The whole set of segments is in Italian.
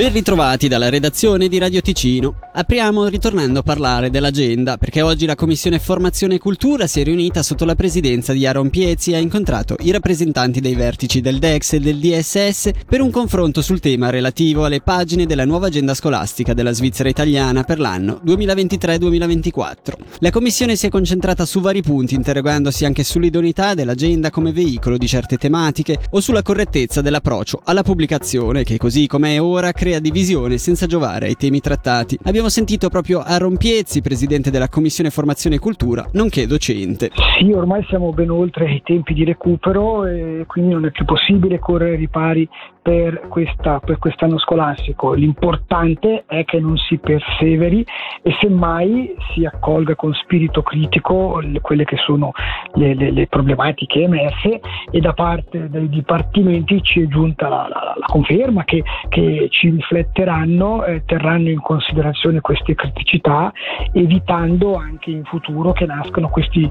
Ben ritrovati dalla redazione di Radio Ticino. Apriamo ritornando a parlare dell'agenda, perché oggi la Commissione Formazione e Cultura si è riunita sotto la presidenza di Aaron Piezzi e ha incontrato i rappresentanti dei vertici del DEX e del DSS per un confronto sul tema relativo alle pagine della nuova agenda scolastica della Svizzera italiana per l'anno 2023-2024. La Commissione si è concentrata su vari punti, interrogandosi anche sull'idoneità dell'agenda come veicolo di certe tematiche o sulla correttezza dell'approccio alla pubblicazione che così come è ora crea divisione senza giovare ai temi trattati. Abbiamo sentito proprio Aaron Piezzi, presidente della Commissione Formazione e Cultura, nonché docente. Sì, ormai siamo ben oltre i tempi di recupero e quindi non è più possibile correre ripari per, questa, per quest'anno scolastico. L'importante è che non si perseveri e semmai si accolga con spirito critico quelle che sono le, le, le problematiche emerse e da parte dei dipartimenti ci è giunta la, la, la conferma che, che ci rifletteranno, eh, terranno in considerazione queste criticità, evitando anche in futuro che nascano questi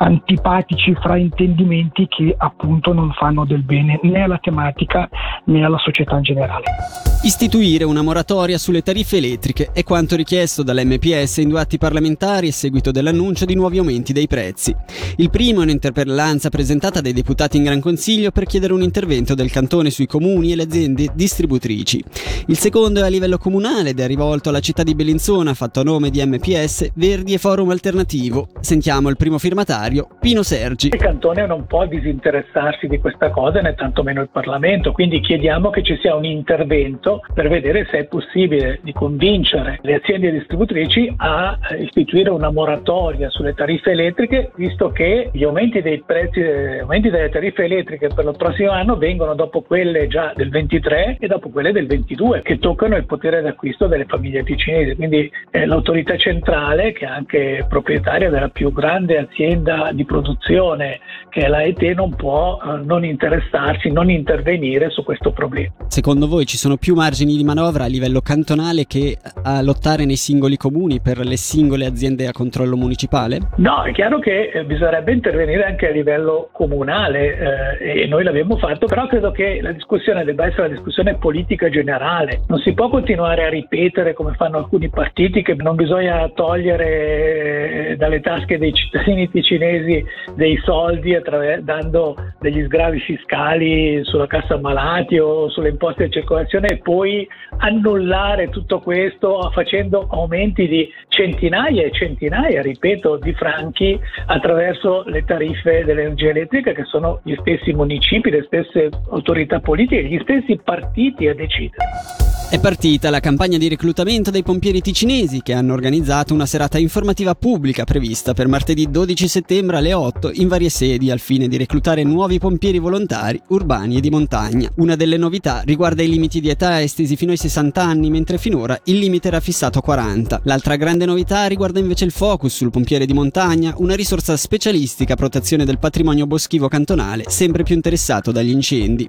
antipatici fraintendimenti che appunto non fanno del bene né alla tematica né alla società in generale. Istituire una moratoria sulle tariffe elettriche è quanto richiesto dall'MPS in due atti parlamentari a seguito dell'annuncio di nuovi aumenti dei prezzi. Il primo è un'interpellanza presentata dai deputati in Gran Consiglio per chiedere un intervento del cantone sui comuni e le aziende distributrici. Il secondo è a livello comunale ed è rivolto alla città di Bellinzona, fatto a nome di MPS, Verdi e Forum Alternativo. Sentiamo il primo firmatario, Pino Sergi. Il cantone non può disinteressarsi di questa cosa né tantomeno il Parlamento, quindi chiediamo che ci sia un intervento per vedere se è possibile di convincere le aziende distributrici a istituire una moratoria sulle tariffe elettriche, visto che gli aumenti dei prezzi, gli aumenti delle tariffe elettriche per il prossimo anno vengono dopo quelle già del 23 e dopo quelle del 22, che toccano il potere d'acquisto delle famiglie ticinesi. Quindi eh, l'autorità centrale, che è anche proprietaria della più grande azienda di produzione, che è la ET, non può eh, non interessarsi, non intervenire su questo problema. Secondo voi ci sono più margini di manovra a livello cantonale che a lottare nei singoli comuni per le singole aziende a controllo municipale? No, è chiaro che eh, bisognerebbe intervenire anche a livello comunale eh, e noi l'abbiamo fatto, però credo che la discussione debba essere una discussione politica generale. Non si può continuare a ripetere come fanno alcuni partiti che non bisogna togliere eh, dalle tasche dei cittadini ticinesi dei soldi attraver- dando degli sgravi fiscali sulla cassa malati o sulle imposte di circolazione poi annullare tutto questo facendo aumenti di centinaia e centinaia, ripeto, di franchi attraverso le tariffe dell'energia elettrica che sono gli stessi municipi, le stesse autorità politiche, gli stessi partiti a decidere. Thank you. È partita la campagna di reclutamento dei pompieri ticinesi che hanno organizzato una serata informativa pubblica prevista per martedì 12 settembre alle 8 in varie sedi al fine di reclutare nuovi pompieri volontari urbani e di montagna. Una delle novità riguarda i limiti di età estesi fino ai 60 anni mentre finora il limite era fissato a 40. L'altra grande novità riguarda invece il focus sul pompiere di montagna, una risorsa specialistica a protezione del patrimonio boschivo cantonale sempre più interessato dagli incendi.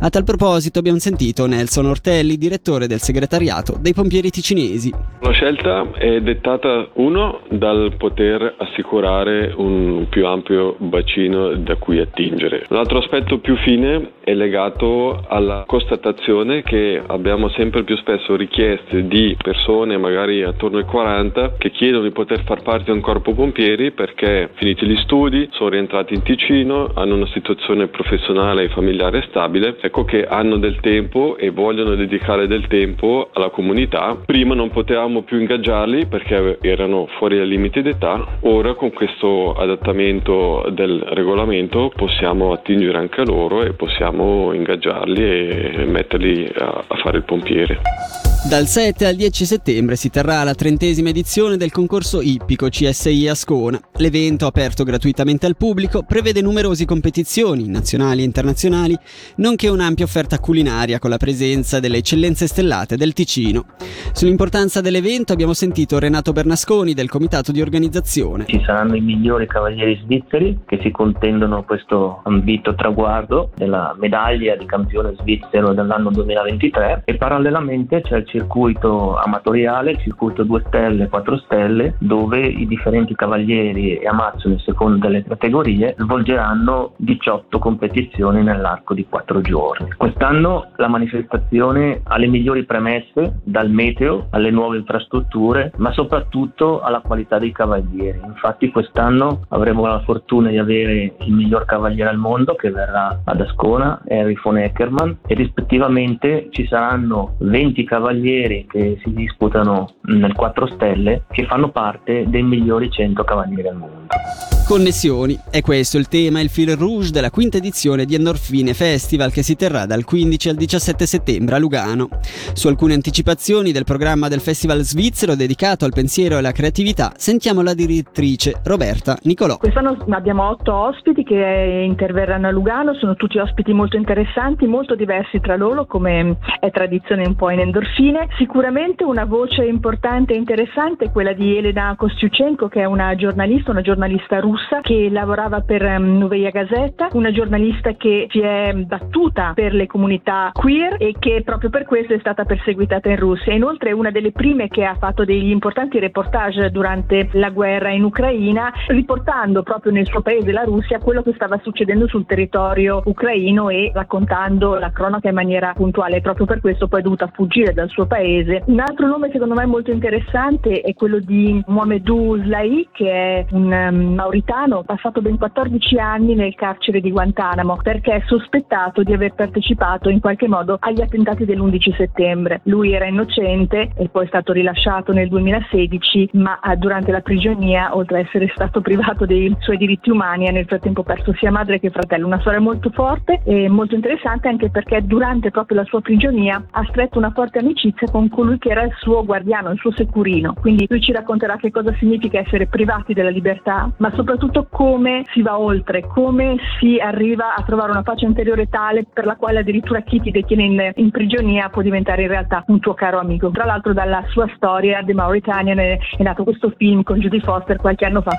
A tal proposito abbiamo sentito Nelson Ortelli, direttore direttore del segretariato dei pompieri ticinesi. La scelta è dettata, uno, dal poter assicurare un più ampio bacino da cui attingere. L'altro aspetto più fine è legato alla constatazione che abbiamo sempre più spesso richieste di persone, magari attorno ai 40, che chiedono di poter far parte di un corpo pompieri perché finiti gli studi, sono rientrati in Ticino, hanno una situazione professionale e familiare stabile, ecco che hanno del tempo e vogliono dedicare del tempo alla comunità. Prima non potevamo più ingaggiarli perché erano fuori dai limiti d'età, ora con questo adattamento del regolamento possiamo attingere anche a loro e possiamo ingaggiarli e metterli a, a fare il pompiere. Dal 7 al 10 settembre si terrà la trentesima edizione del concorso ippico CSI Ascona. L'evento, aperto gratuitamente al pubblico, prevede numerose competizioni nazionali e internazionali, nonché un'ampia offerta culinaria con la presenza delle eccellenze stellate del Ticino. Sull'importanza dell'evento abbiamo sentito Renato Bernasconi del comitato di organizzazione. Ci saranno i migliori cavalieri svizzeri che si contendono questo ambito traguardo della medaglia di campione svizzero dell'anno 2023 e parallelamente c'è il circuito amatoriale, circuito 2 stelle, 4 stelle, dove i differenti cavalieri e amazzoni, secondo le categorie, svolgeranno 18 competizioni nell'arco di 4 giorni. Quest'anno la manifestazione ha le migliori premesse, dal meteo alle nuove infrastrutture, ma soprattutto alla qualità dei cavalieri. Infatti quest'anno avremo la fortuna di avere il miglior cavaliere al mondo che verrà ad Ascona, Harry von Eckermann, e rispettivamente ci saranno 20 cavalieri che si disputano nel 4 stelle che fanno parte dei migliori 100 cavalieri al mondo. Connessioni. È questo il tema il fil rouge della quinta edizione di Endorfine Festival che si terrà dal 15 al 17 settembre a Lugano. Su alcune anticipazioni del programma del festival svizzero dedicato al pensiero e alla creatività sentiamo la direttrice Roberta Nicolò. Quest'anno abbiamo otto ospiti che interverranno a Lugano, sono tutti ospiti molto interessanti, molto diversi tra loro come è tradizione un po' in Endorfine. Sicuramente una voce importante e interessante è quella di Elena Kostiuchenko che è una giornalista, una giornalista russa russa che lavorava per um, Novaya Gazeta, una giornalista che si è battuta per le comunità queer e che proprio per questo è stata perseguitata in Russia. Inoltre è una delle prime che ha fatto degli importanti reportage durante la guerra in Ucraina, riportando proprio nel suo paese, la Russia, quello che stava succedendo sul territorio ucraino e raccontando la cronaca in maniera puntuale. Proprio per questo poi è dovuta fuggire dal suo paese. Un altro nome secondo me molto interessante è quello di Mohamedou Slahi, che è un um, mauritano Napolitano, passato ben 14 anni nel carcere di Guantanamo perché è sospettato di aver partecipato in qualche modo agli attentati dell'11 settembre. Lui era innocente e poi è stato rilasciato nel 2016, ma eh, durante la prigionia, oltre a essere stato privato dei suoi diritti umani, ha nel frattempo perso sia madre che fratello. Una storia molto forte e molto interessante anche perché durante proprio la sua prigionia ha stretto una forte amicizia con colui che era il suo guardiano, il suo securino. Quindi lui ci racconterà che cosa significa essere privati della libertà, ma soprattutto soprattutto come si va oltre, come si arriva a trovare una pace interiore tale per la quale addirittura chi ti detiene in, in prigionia può diventare in realtà un tuo caro amico. Tra l'altro dalla sua storia, The Mauritanian, è, è nato questo film con Judy Foster qualche anno fa.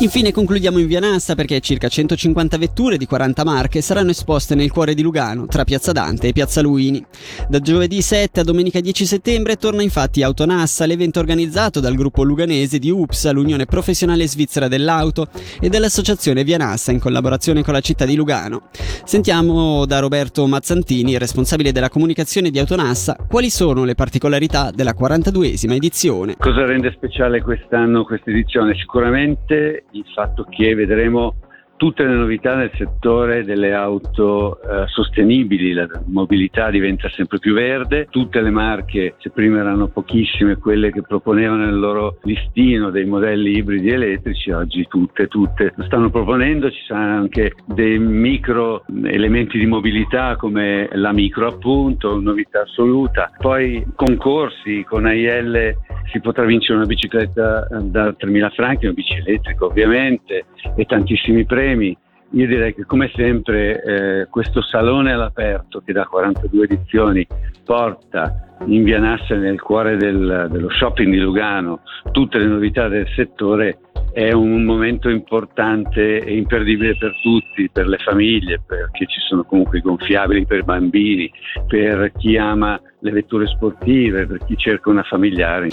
Infine concludiamo in Via Nassa perché circa 150 vetture di 40 marche saranno esposte nel cuore di Lugano, tra Piazza Dante e Piazza Luini. Da giovedì 7 a domenica 10 settembre torna infatti Autonassa, l'evento organizzato dal gruppo luganese di UPSA, l'Unione Professionale Svizzera dell'Auto, e dell'associazione Via Nassa in collaborazione con la città di Lugano. Sentiamo da Roberto Mazzantini, responsabile della comunicazione di Autonassa, quali sono le particolarità della 42esima edizione. Cosa rende speciale quest'anno questa edizione? Sicuramente il fatto che vedremo tutte le novità nel settore delle auto eh, sostenibili, la mobilità diventa sempre più verde, tutte le marche, se prima erano pochissime quelle che proponevano nel loro listino dei modelli ibridi elettrici, oggi tutte, tutte lo stanno proponendo, ci saranno anche dei micro elementi di mobilità come la micro appunto, novità assoluta, poi concorsi con AIL si potrà vincere una bicicletta eh, da 3.000 franchi, una bici elettrica ovviamente e tantissimi premi. Io direi che come sempre eh, questo salone all'aperto che da 42 edizioni porta in Via Nassa nel cuore del, dello shopping di Lugano tutte le novità del settore è un momento importante e imperdibile per tutti, per le famiglie, perché ci sono comunque i gonfiabili per i bambini, per chi ama le vetture sportive, per chi cerca una familiare.